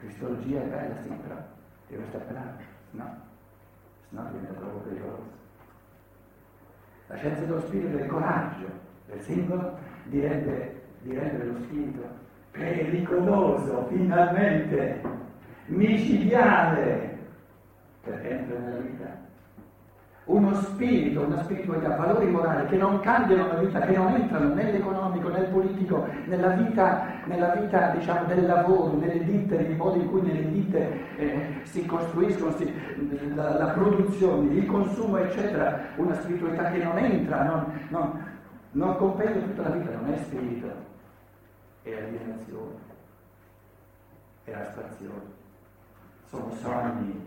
Cristologia è bella, sì, però deve stare pelata, no? Se no diventa troppo pericoloso. La scienza dello spirito è il coraggio del singolo di rendere, di rendere lo spirito pericoloso, finalmente, micidiale, perché entra nella vita uno spirito, una spiritualità, valori morali che non cambiano la vita, che non entrano nell'economico, nel politico, nella vita, nella vita diciamo, del lavoro, nelle ditte, nei modi in cui nelle ditte eh, si costruiscono si, la, la, produzione, il consumo, eccetera, una spiritualità che non entra, non, non, non comprende tutta la vita, non è spirito, è alienazione, è astrazione, sono sogni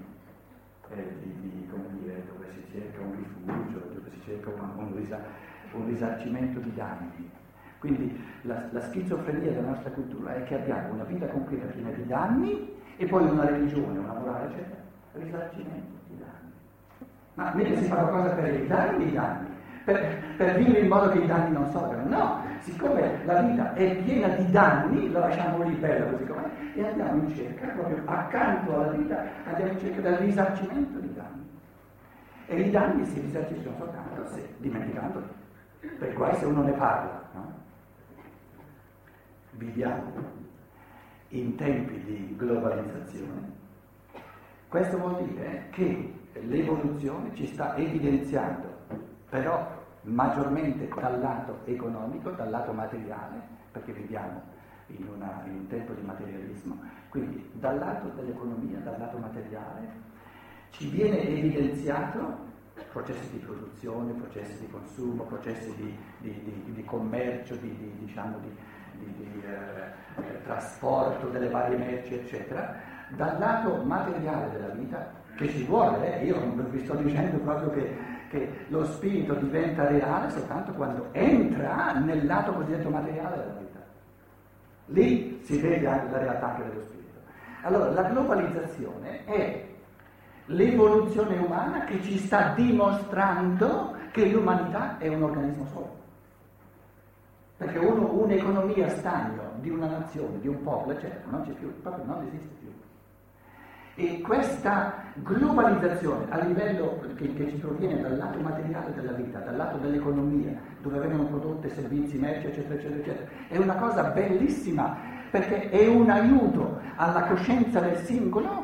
eh, di, di, cerca un rifugio, dove si cerca un, un, risa, un risarcimento di danni. Quindi la, la, schizofrenia della nostra cultura è che abbiamo una vita concreta piena di danni e poi una religione, una morale, eccetera, risarcimento di danni. Ma mica si fa qualcosa per evitare i danni, per, per vivere in modo che i danni non sorgano. No, siccome la vita è piena di danni, la lasciamo lì bella così com'è e andiamo in cerca, proprio accanto alla vita, andiamo in cerca del risarcimento di danni. E i danni si risarciscono soltanto se dimenticandoli, per guai se uno ne parla. No? Viviamo in tempi di globalizzazione. Questo vuol dire che l'evoluzione ci sta evidenziando, però maggiormente dal lato economico, dal lato materiale, perché viviamo in, una, in un tempo di materialismo, quindi dal lato dell'economia, dal lato materiale, ci viene evidenziato processi di produzione, processi di consumo, processi di, di, di, di commercio, di, diciamo, eh, trasporto delle varie merci, eccetera, dal lato materiale della vita, che ci vuole, eh, io vi sto dicendo proprio che, che lo spirito diventa reale soltanto quando entra nel lato cosiddetto materiale della vita. Lì si vede anche la realtà anche dello spirito. Allora, la globalizzazione è l'evoluzione umana che ci sta dimostrando che l'umanità è un organismo solo. Perché uno, un'economia stagno di una nazione, di un popolo, eccetera, non c'è più, proprio non esiste più. E questa globalizzazione a livello che, che, ci proviene dal lato materiale della vita, dal lato dell'economia, dove vengono prodotte servizi, merci, eccetera, eccetera, eccetera, è una cosa bellissima perché è un aiuto alla coscienza del singolo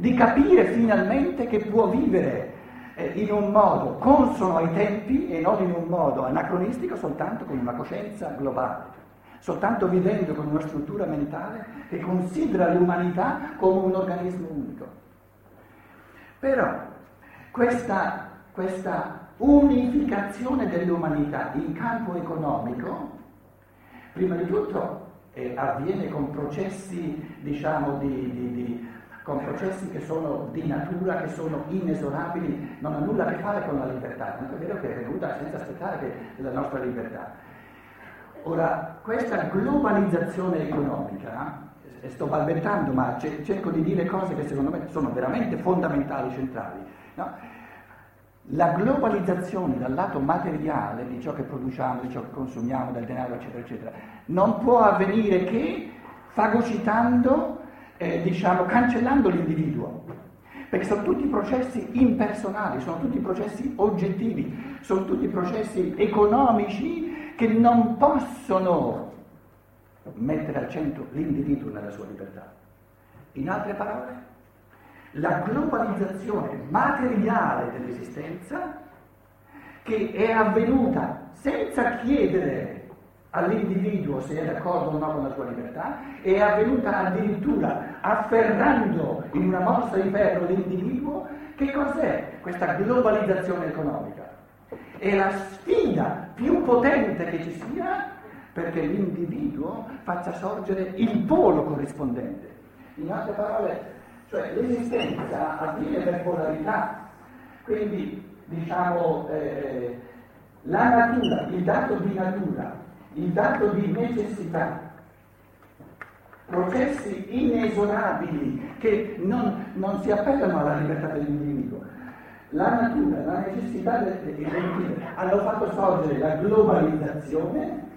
di capire finalmente che può vivere eh, in un modo consono ai tempi e non in un modo anacronistico soltanto con una coscienza globale soltanto vivendo con una struttura mentale che considera l'umanità come un organismo unico. Però questa, questa unificazione dell'umanità in campo economico, prima di tutto eh, avviene con processi, diciamo, di, di, di, con processi che sono di natura, che sono inesorabili, non ha nulla a che fare con la libertà, tanto è vero che è venuta senza aspettare che la nostra libertà. Ora, questa globalizzazione economica, e sto balbettando, ma cerco di dire cose che secondo me sono veramente fondamentali, centrali. No? La globalizzazione dal lato materiale di ciò che produciamo, di ciò che consumiamo, del denaro, eccetera, eccetera, non può avvenire che fagocitando, eh, diciamo, cancellando l'individuo. Perché sono tutti processi impersonali, sono tutti processi oggettivi, sono tutti processi economici che non possono mettere al centro l'individuo nella sua libertà. In altre parole, la globalizzazione materiale dell'esistenza che è avvenuta senza chiedere all'individuo se è d'accordo o no con la sua libertà, è avvenuta addirittura afferrando in una mossa di ferro l'individuo, che cos'è questa globalizzazione economica? È la sfida più potente che ci sia perché l'individuo faccia sorgere il polo corrispondente. In altre parole, cioè l'esistenza avviene per polarità, quindi diciamo eh, la natura, il dato di natura, il dato di necessità, processi inesorabili che non, non si appellano alla libertà dell'individuo, la natura, la necessità dell'identità hanno fatto sorgere la globalizzazione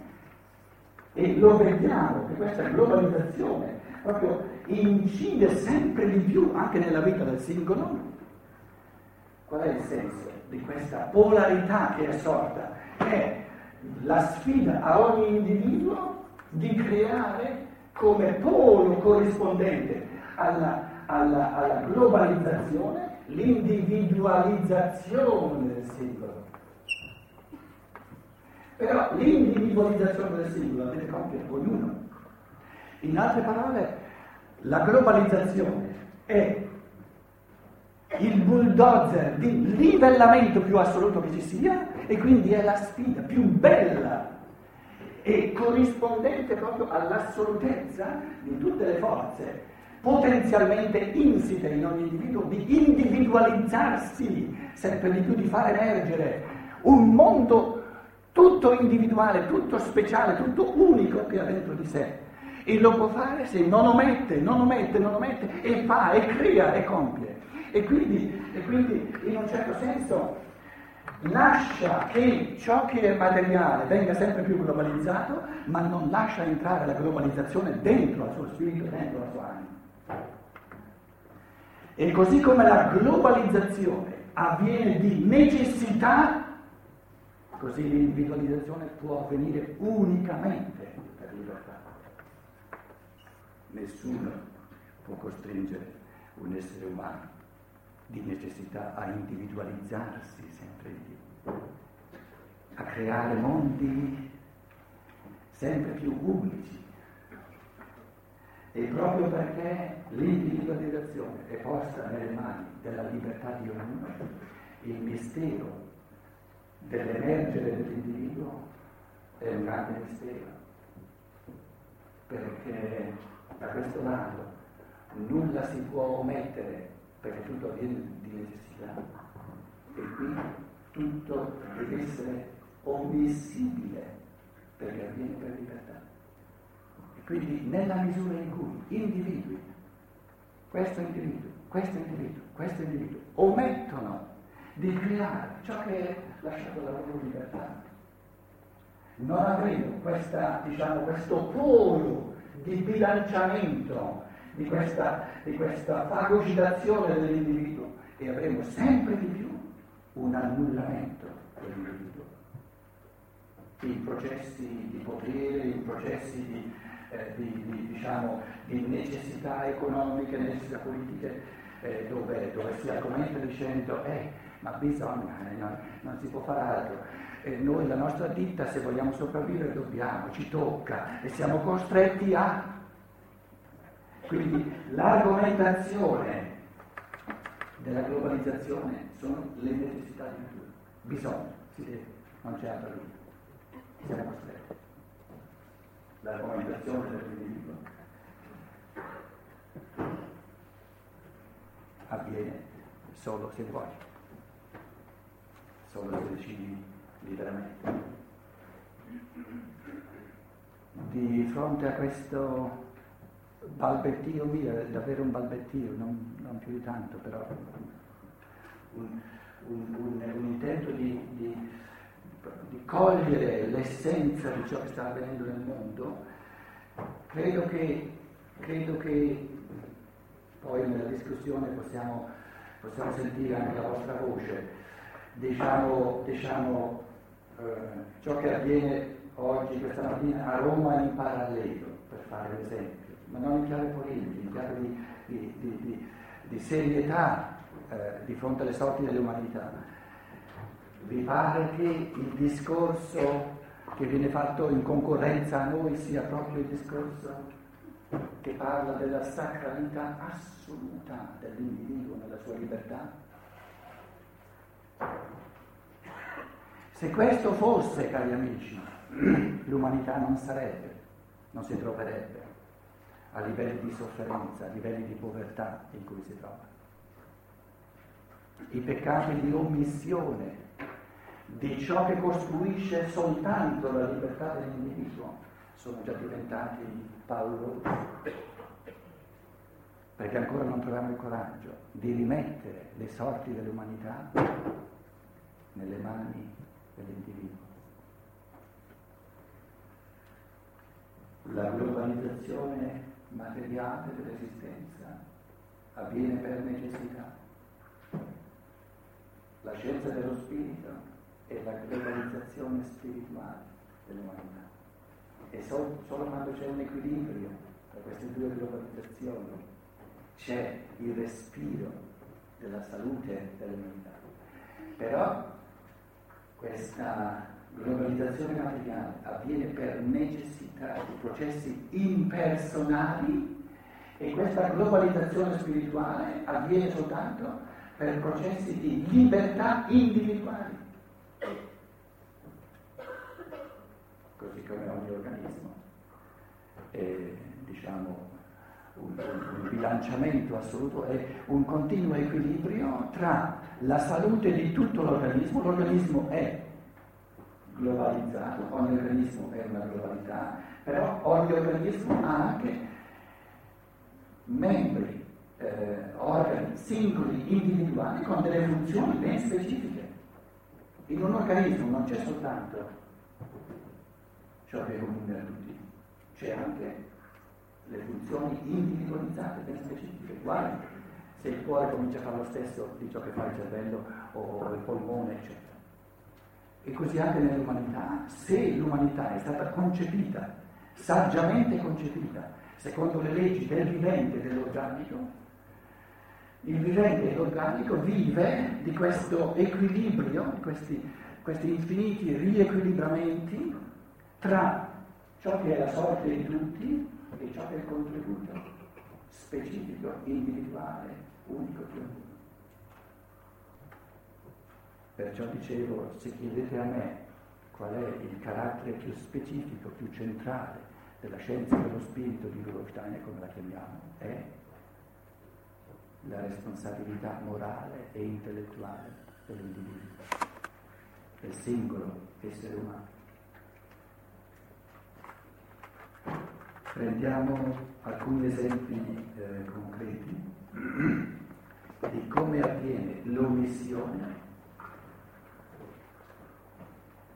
e lo vediamo che questa globalizzazione proprio incide sempre di più anche nella vita del singolo. Qual è il senso di questa polarità che è sorta? È la sfida a ogni individuo di creare come polo corrispondente alla, alla, alla globalizzazione l'individualizzazione del singolo. Però l'individualizzazione del singolo la deve compiere ognuno. In altre parole, la globalizzazione è il bulldozer di livellamento più assoluto che ci sia e quindi è la sfida più bella e corrispondente proprio all'assolutezza di tutte le forze potenzialmente insite in ogni individuo di individualizzarsi sempre di più, di far emergere un mondo tutto individuale, tutto speciale, tutto unico che ha dentro di sé. E lo può fare se non omette, non omette, non omette e fa e crea e compie. E quindi, e quindi in un certo senso lascia che ciò che è materiale venga sempre più globalizzato, ma non lascia entrare la globalizzazione dentro al suo spirito, dentro la sua anima. E così come la globalizzazione avviene di necessità, così l'individualizzazione può avvenire unicamente per libertà. Nessuno può costringere un essere umano di necessità a individualizzarsi sempre di più, a creare mondi sempre più unici. E proprio perché l'individualizzazione è posta nelle mani della libertà di ognuno, il mistero dell'emergere dell'individuo è un grande mistero, perché da questo lato nulla si può omettere perché tutto avviene di necessità e qui tutto deve essere ommissibile perché avviene per libertà. E quindi nella misura in cui individui, questo individuo, questo individuo, questo individuo, omettono di creare ciò che è lasciato alla loro libertà, non avremo questa, diciamo, questo polo di bilanciamento di questa, di questa fagocitazione dell'individuo e avremo sempre di più un annullamento dell'individuo. In processi di potere, in processi di, eh, di, di, diciamo, di necessità economiche, necessità politiche, eh, dove, dove, si argomenta dicendo eh, ma bisogna, eh, non, non, si può fare altro. Noi la nostra ditta se vogliamo sopravvivere dobbiamo, ci tocca e siamo costretti a quindi l'argomentazione della globalizzazione sono le necessità di natura. Bisogno, si deve, non c'è altra via. Siamo costretti. L'argomentazione dell'individuo avviene solo se vuoi, solo se decidi liberamente. Di fronte a questo balbettio mio, davvero un balbettio, non, non più di tanto, però. Un, un, un, un intento di, di, di, cogliere l'essenza di ciò che sta avvenendo nel mondo, credo che, credo che poi nella discussione possiamo, possiamo, sentire anche la vostra voce, diciamo, diciamo eh, ciò che avviene oggi, questa mattina a Roma in parallelo, per fare l'esempio ma non in chiave politica, in chiave di, di, di, di serietà eh, di fronte alle sorti dell'umanità. Vi pare che il discorso che viene fatto in concorrenza a noi sia proprio il discorso che parla della sacralità assoluta dell'individuo nella sua libertà? Se questo fosse, cari amici, l'umanità non sarebbe, non si troverebbe a livelli di sofferenza, a livelli di povertà in cui si trova. I peccati di omissione di ciò che costruisce soltanto la libertà dell'individuo sono già diventati paurosi, perché ancora non troviamo il coraggio di rimettere le sorti dell'umanità nelle mani dell'individuo. La globalizzazione materiale dell'esistenza avviene per necessità. La scienza dello spirito è la globalizzazione spirituale dell'umanità. E solo, solo quando c'è un equilibrio tra queste due globalizzazioni c'è il respiro della salute dell'umanità. Però questa globalizzazione materiale avviene per necessità di processi impersonali e questa globalizzazione spirituale avviene soltanto per processi di libertà individuali. Così come ogni organismo è, diciamo, un, un, bilanciamento assoluto è un continuo equilibrio tra la salute di tutto l'organismo, l'organismo è globalizzato, ogni organismo è una globalità, però ogni organismo ha anche membri, eh, organi singoli, individuali, con delle funzioni ben specifiche. In un organismo non c'è soltanto ciò che è comune a tutti, c'è anche le funzioni individualizzate, ben specifiche, uguali se il cuore comincia a fare lo stesso di ciò che fa il cervello o il polmone, eccetera. E così anche nell'umanità, se l'umanità è stata concepita, saggiamente concepita, secondo le leggi del vivente e dell'organico, il vivente e l'organico vive di questo equilibrio, di questi, questi infiniti riequilibramenti tra ciò che è la sorte di tutti e ciò che è il contributo specifico, individuale, unico di ognuno. Perciò dicevo, se chiedete a me qual è il carattere più specifico, più centrale della scienza dello spirito di Rudolf Steiner, come la chiamiamo, è la responsabilità morale e intellettuale dell'individuo, del singolo essere umano. Prendiamo alcuni esempi eh, concreti di come avviene l'omissione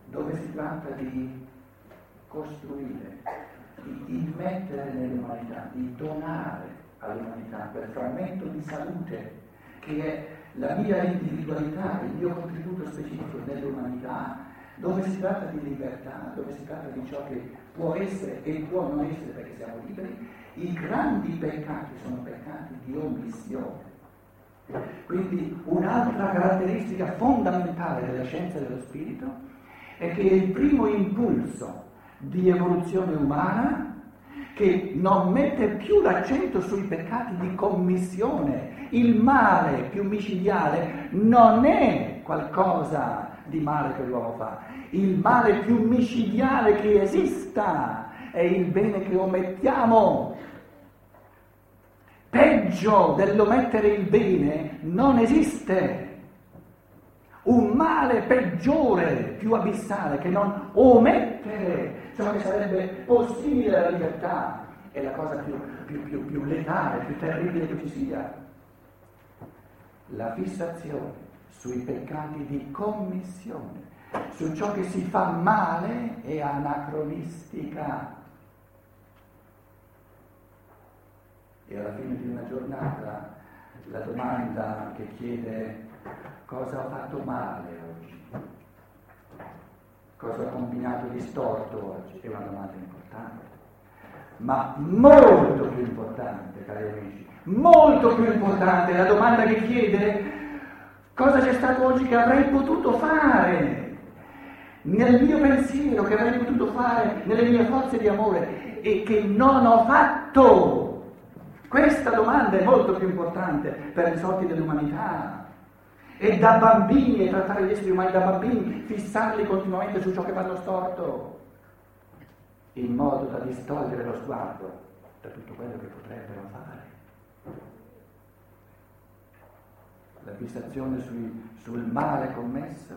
dove si tratta di costruire, di immettere nell'umanità, di donare all'umanità quel frammento di salute che è la mia individualità, il mio contributo specifico nell'umanità, dove si tratta di libertà, dove si tratta di ciò che può essere e può non essere perché siamo liberi, i grandi peccati sono peccati di omissione. Quindi un'altra caratteristica fondamentale della scienza dello spirito è che è il primo impulso di evoluzione umana che non mette più l'accento sui peccati di commissione. Il male più micidiale non è qualcosa di male che l'uomo fa. Il male più micidiale che esista è il bene che omettiamo. Peggio dell'omettere il bene non esiste un male peggiore, più abissale, che non omettere ciò che sarebbe possibile alla libertà, è la cosa più, più, più, più letale, più terribile che ci sia. La fissazione sui peccati di commissione, su ciò che si fa male è anacronistica. E alla fine di una giornata la domanda che chiede cosa ho fatto male oggi, cosa ho combinato di storto oggi, è una domanda importante, ma molto più importante, cari amici, molto più importante la domanda che chiede cosa c'è stato oggi che avrei potuto fare nel mio pensiero, che avrei potuto fare nelle mie forze di amore e che non ho fatto. Questa domanda è molto più importante per i sorti dell'umanità. E da bambini, e trattare gli esseri umani da bambini, fissarli continuamente su ciò che vanno storto, in modo da distogliere lo sguardo da tutto quello che potrebbero fare. La fissazione sul male commesso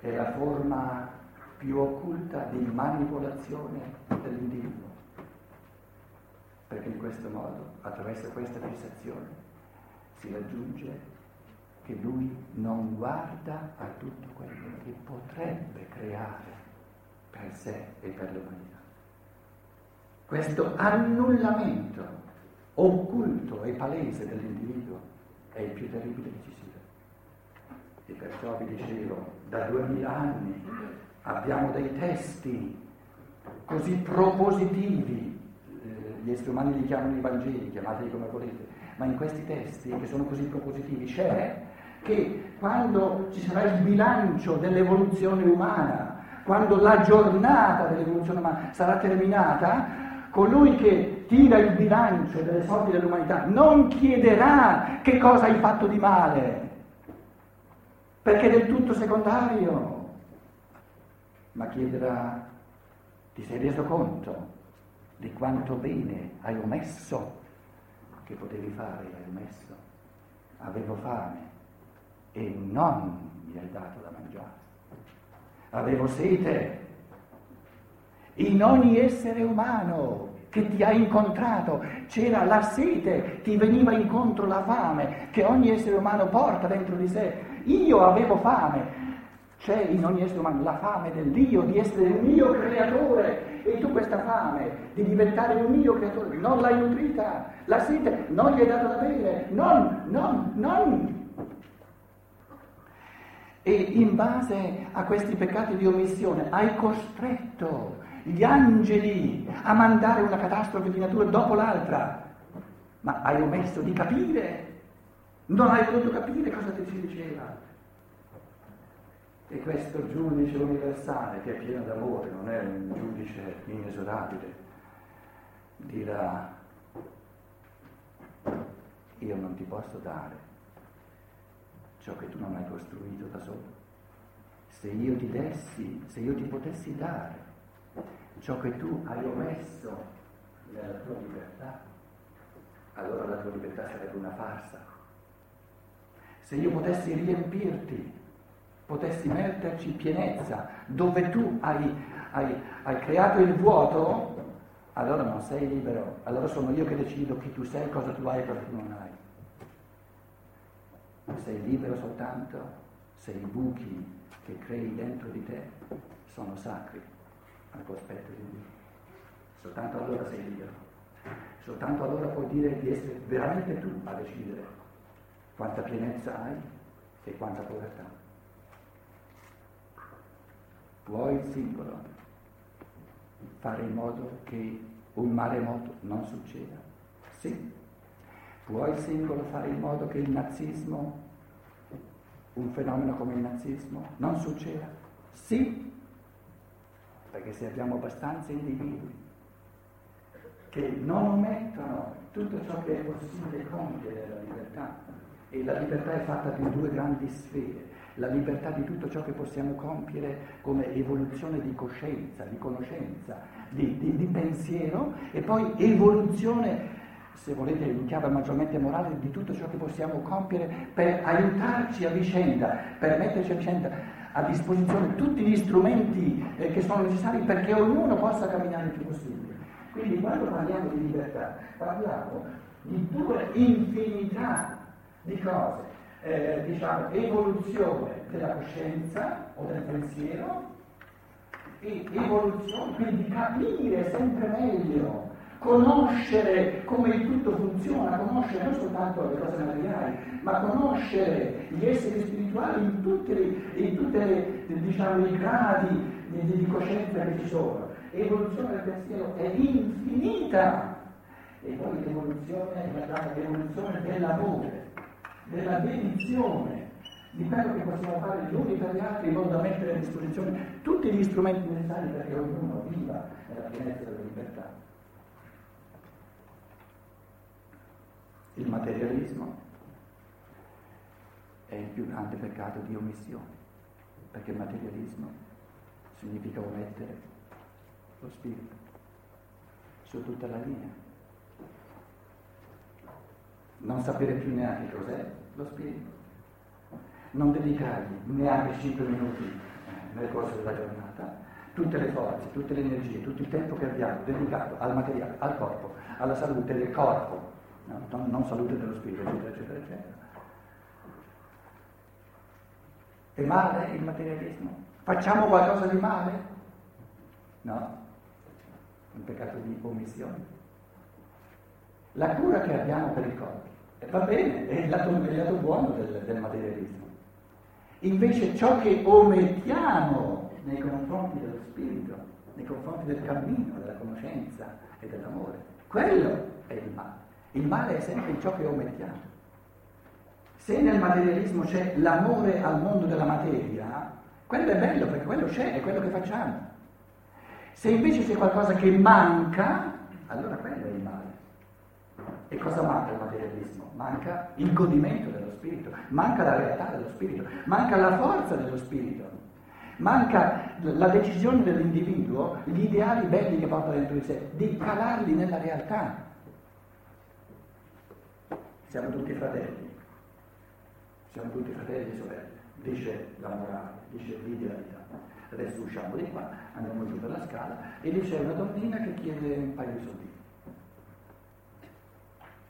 è la forma più occulta di manipolazione dell'individuo perché in questo modo, attraverso questa fissazione, si raggiunge che lui non guarda a tutto quello che potrebbe creare per sé e per l'umanità. questo annullamento occulto e palese dell'individuo è il più terribile che ci sia. E perciò vi dicevo, da duemila anni abbiamo dei testi così propositivi, eh, gli esseri umani li chiamano i Vangeli, chiamateli come volete, ma in questi testi che sono così propositivi c'è che quando ci sarà il bilancio dell'evoluzione umana, quando la giornata dell'evoluzione umana sarà terminata, colui che tira il bilancio delle sorti dell'umanità non chiederà che cosa hai fatto di male, perché è del tutto secondario, ma chiederà ti sei reso conto di quanto bene hai omesso che potevi fare, hai omesso. Avevo fame e non mi hai dato da mangiare. Avevo sete. In ogni essere umano che ti ha incontrato c'era la sete, ti veniva incontro la fame che ogni essere umano porta dentro di sé. Io avevo fame, c'è in ogni essere umano la fame dell'io, di essere un mio creatore e tu questa fame di diventare un mio creatore non l'hai nutrita, la sete non gli hai dato da bere, non, non, non. E in base a questi peccati di omissione hai costretto gli angeli a mandare una catastrofe di natura dopo l'altra, ma hai omesso di capire, non hai voluto capire cosa ti si diceva. E questo giudice universale, che è pieno d'amore, non è un giudice inesorabile, dirà, io non ti posso dare ciò che tu non hai costruito da solo. Se io ti dessi, se io ti potessi dare ciò che tu hai omesso nella tua libertà, allora la tua libertà sarebbe una farsa. Se io potessi riempirti potessi metterci pienezza, dove tu hai, hai, hai creato il vuoto, allora non sei libero, allora sono io che decido chi tu sei, cosa tu hai e cosa tu non hai. Sei libero soltanto se i buchi che crei dentro di te sono sacri al cospetto di Dio. Soltanto allora sei libero. Soltanto allora puoi dire di essere veramente tu a decidere quanta pienezza hai e quanta povertà. Vuoi il singolo fare in modo che un maremoto non succeda? Sì. Vuoi il singolo fare in modo che il nazismo, un fenomeno come il nazismo, non succeda? Sì. Perché se abbiamo abbastanza individui che non omettono tutto ciò che è possibile compiere nella libertà, e la libertà è fatta di due grandi sfere, la libertà di tutto ciò che possiamo compiere come evoluzione di coscienza, di conoscenza, di, di, di pensiero e poi evoluzione, se volete in chiave maggiormente morale, di tutto ciò che possiamo compiere per aiutarci a vicenda, per metterci a vicenda a disposizione tutti gli strumenti eh, che sono necessari perché ognuno possa camminare il più possibile. Quindi quando parliamo di libertà parliamo di due infinità di cose eh, diciamo, evoluzione della coscienza o del pensiero e evoluzione, quindi capire sempre meglio, conoscere come il tutto funziona, conoscere non soltanto le cose materiali, ma conoscere gli esseri spirituali in tutti diciamo, i gradi di, di coscienza che ci sono. L'evoluzione del pensiero è infinita e poi l'evoluzione è l'evoluzione dell'amore della benedizione di quello che possiamo fare gli uni per gli altri in modo da mettere a disposizione tutti gli strumenti necessari perché ognuno viva nella pienezza della libertà. Il materialismo è il più grande peccato di omissione, perché il materialismo significa omettere lo spirito su tutta la linea. Non sapere più neanche cos'è lo spirito, non dedicargli neanche 5 minuti eh, nel corso della giornata, tutte le forze, tutte le energie, tutto il tempo che abbiamo dedicato al materiale, al corpo, alla salute del corpo, no? non, salute dello spirito, eccetera, eccetera, eccetera. È male il materialismo? Facciamo qualcosa di male? No. un peccato di omissione. La cura che abbiamo per il corpo va bene, è il lato, è il lato buono del, del materialismo. Invece ciò che omettiamo nei confronti dello spirito, nei confronti del cammino, della conoscenza e dell'amore, quello è il male. Il male è sempre ciò che omettiamo. Se nel materialismo c'è l'amore al mondo della materia, quello è bello perché quello c'è, è quello che facciamo. Se invece c'è qualcosa che manca, allora quello è il male. E cosa manca il materialismo? Manca il godimento dello spirito, manca la realtà dello spirito, manca la forza dello spirito, manca la decisione dell'individuo, gli ideali belli che porta dentro di sé, di calarli nella realtà. Siamo tutti fratelli, siamo tutti fratelli e sorelle, dice la morale, dice l'idealità. Adesso usciamo di qua, andiamo giù per la scala e lì c'è una donnina che chiede un paio di soldi.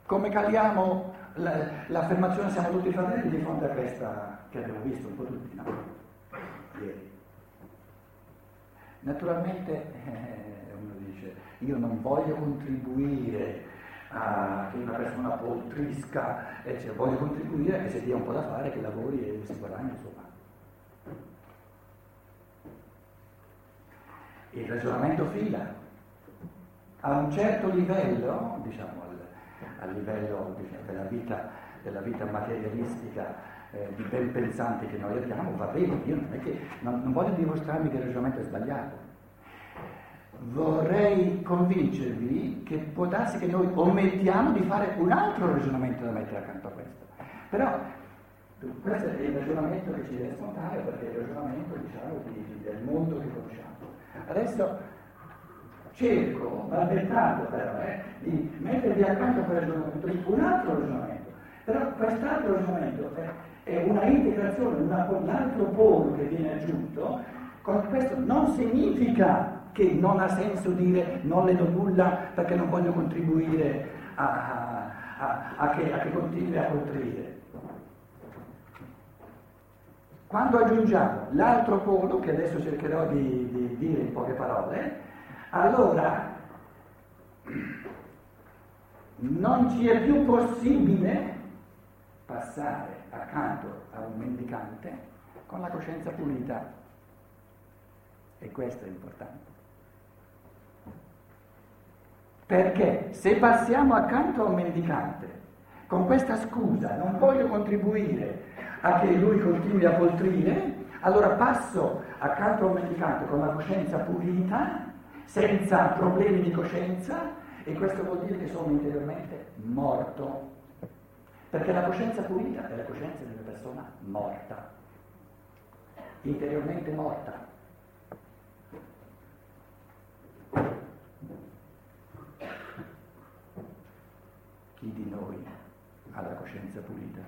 Come caliamo l'affermazione siamo tutti fratelli di fronte a questa che abbiamo visto un po' tutti, no? Ieri. Naturalmente eh, uno dice, io non voglio contribuire a che una persona poltrisca, eh, cioè, voglio contribuire che se dia un po' da fare, che lavori e si suo pane. Il ragionamento fila. A un certo livello, diciamo a livello diciamo, della, vita, della, vita, materialistica eh, di ben pensanti che noi abbiamo, va bene, io non, che, non, non voglio dimostrarmi che il ragionamento è sbagliato. Vorrei convincervi che può darsi che noi omettiamo di fare un altro ragionamento da mettere accanto a questo. Però questo è il ragionamento che ci deve spontaneo perché è il ragionamento diciamo, di, del mondo che conosciamo. Adesso cerco, altrettanto però, eh, di mettervi accanto a quel ragionamento un altro ragionamento. Però quest'altro ragionamento è, è una integrazione una, con l'altro polo che viene aggiunto, questo non significa che non ha senso dire non le do nulla perché non voglio contribuire a, a, a, che, a che continui a contribuire. Quando aggiungiamo l'altro polo, che adesso cercherò di, di dire in poche parole, allora non ci è più possibile passare accanto a un mendicante con la coscienza pulita. E questo è importante. Perché se passiamo accanto a un mendicante con questa scusa, non voglio contribuire a che lui continui a poltrire, allora passo accanto a un mendicante con la coscienza pulita senza problemi di coscienza e questo vuol dire che sono interiormente morto. Perché la coscienza pulita è la coscienza di una persona morta, interiormente morta. Chi di noi ha la coscienza pulita?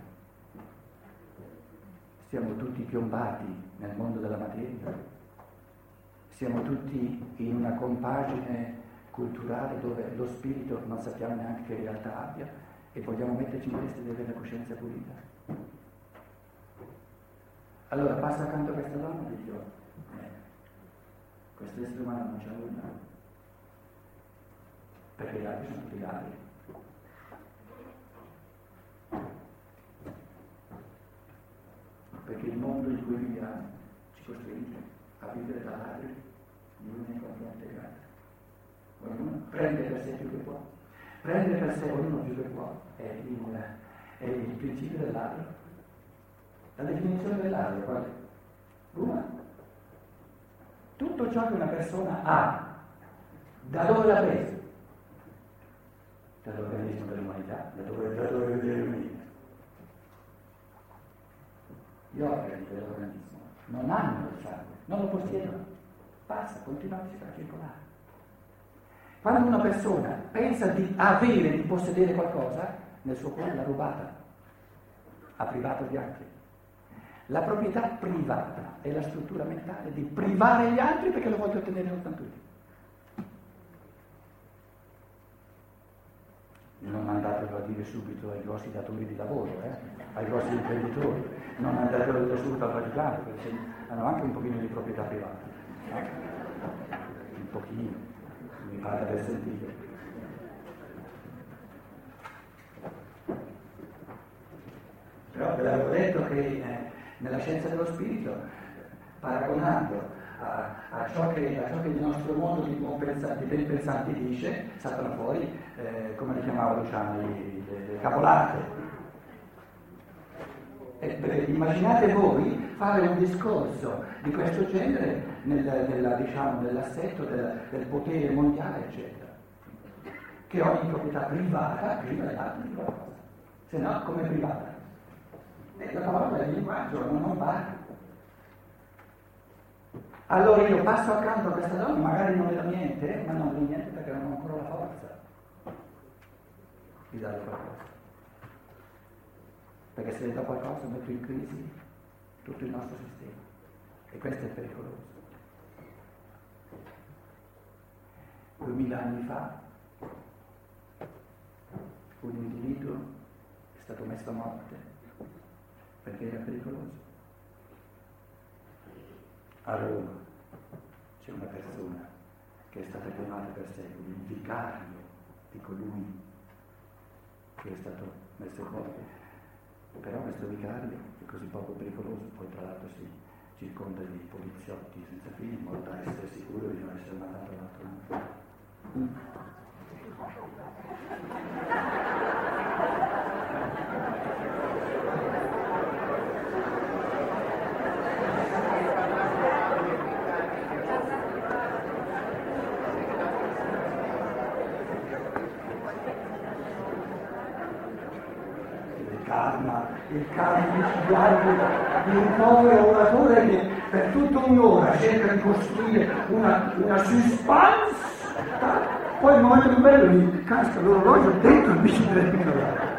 Siamo tutti piombati nel mondo della materia siamo tutti in una compagine culturale dove lo spirito non sappiamo neanche che realtà abbia e vogliamo metterci in testa di avere la coscienza pulita. Allora passa accanto a questa donna e dico, eh, questo essere umano non c'è nulla, perché gli altri sono tutti ladri. Perché il viviamo ci costringe a vivere da ladri l'uno nei confronti degli altri. Ognuno prende per sé più che può. Prende per sé ognuno più che può è il, è il principio dell'altro. La definizione dell'altro qual è? Una. Tutto ciò che una persona ha, da dove l'ha preso? Dall'organismo dell'umanità, da dove, da dove viene unito. Gli organi dell'organismo non hanno il sangue, non lo possiedono passa continuamente a circolare. Quando una persona pensa di avere, di possedere qualcosa, nel suo cuore l'ha rubata, ha privato gli altri. La proprietà privata è la struttura mentale di privare gli altri perché lo voglio ottenere soltanto io. Non andatelo a dire subito ai grossi datori di lavoro, eh? ai grossi imprenditori, non a dire subito al Vaticano, perché hanno anche un pochino di proprietà privata un pochino, pare aver sentito. Però ve l'avevo detto che eh, nella scienza dello spirito, paragonando a, a, ciò che, a, ciò che, il nostro mondo di, di ben pensanti dice, saltano fuori, eh, come li chiamava Luciano, le capolate. Eh, immaginate voi fare un discorso di questo genere nel, nella, diciamo, nell'assetto del, del, potere mondiale, eccetera, che ogni proprietà privata priva dell'altro di qualcosa, se no come privata. E la parola il linguaggio, non va. Allora io passo accanto a questa donna, magari non vedo niente, ma non vedo niente perché non ho ancora la forza di dare qualcosa. Perché se le do qualcosa metto in crisi tutto il nostro sistema. E questo è pericoloso. Duemila anni fa un individuo è stato messo a morte perché era pericoloso. A Roma c'è una persona che è stata chiamata per secoli il vicario di colui che è stato messo a morte. Però questo vicario è così poco pericoloso, poi tra l'altro si circonda di poliziotti senza fine, in modo da essere sicuro di non essere mandato all'altro lato. Il caso micidiale di un povero oratore che per tutta un'ora cerca di costruire una, una suspense, poi il momento più bello gli casca l'orologio dentro il bicicletto.